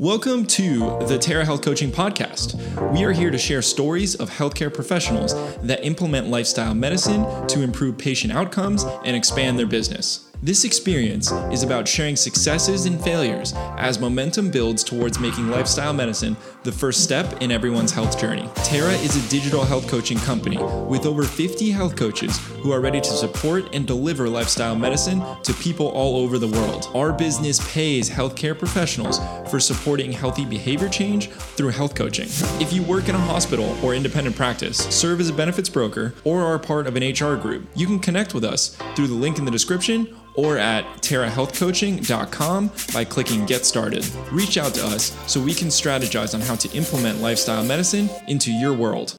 Welcome to the Terra Health Coaching Podcast. We are here to share stories of healthcare professionals that implement lifestyle medicine to improve patient outcomes and expand their business. This experience is about sharing successes and failures as momentum builds towards making lifestyle medicine the first step in everyone's health journey. Terra is a digital health coaching company with over 50 health coaches who are ready to support and deliver lifestyle medicine to people all over the world. Our business pays healthcare professionals for supporting healthy behavior change through health coaching. If you work in a hospital or independent practice, serve as a benefits broker, or are part of an HR group, you can connect with us through the link in the description or at terrahealthcoaching.com by clicking Get Started. Reach out to us so we can strategize on how to implement lifestyle medicine into your world.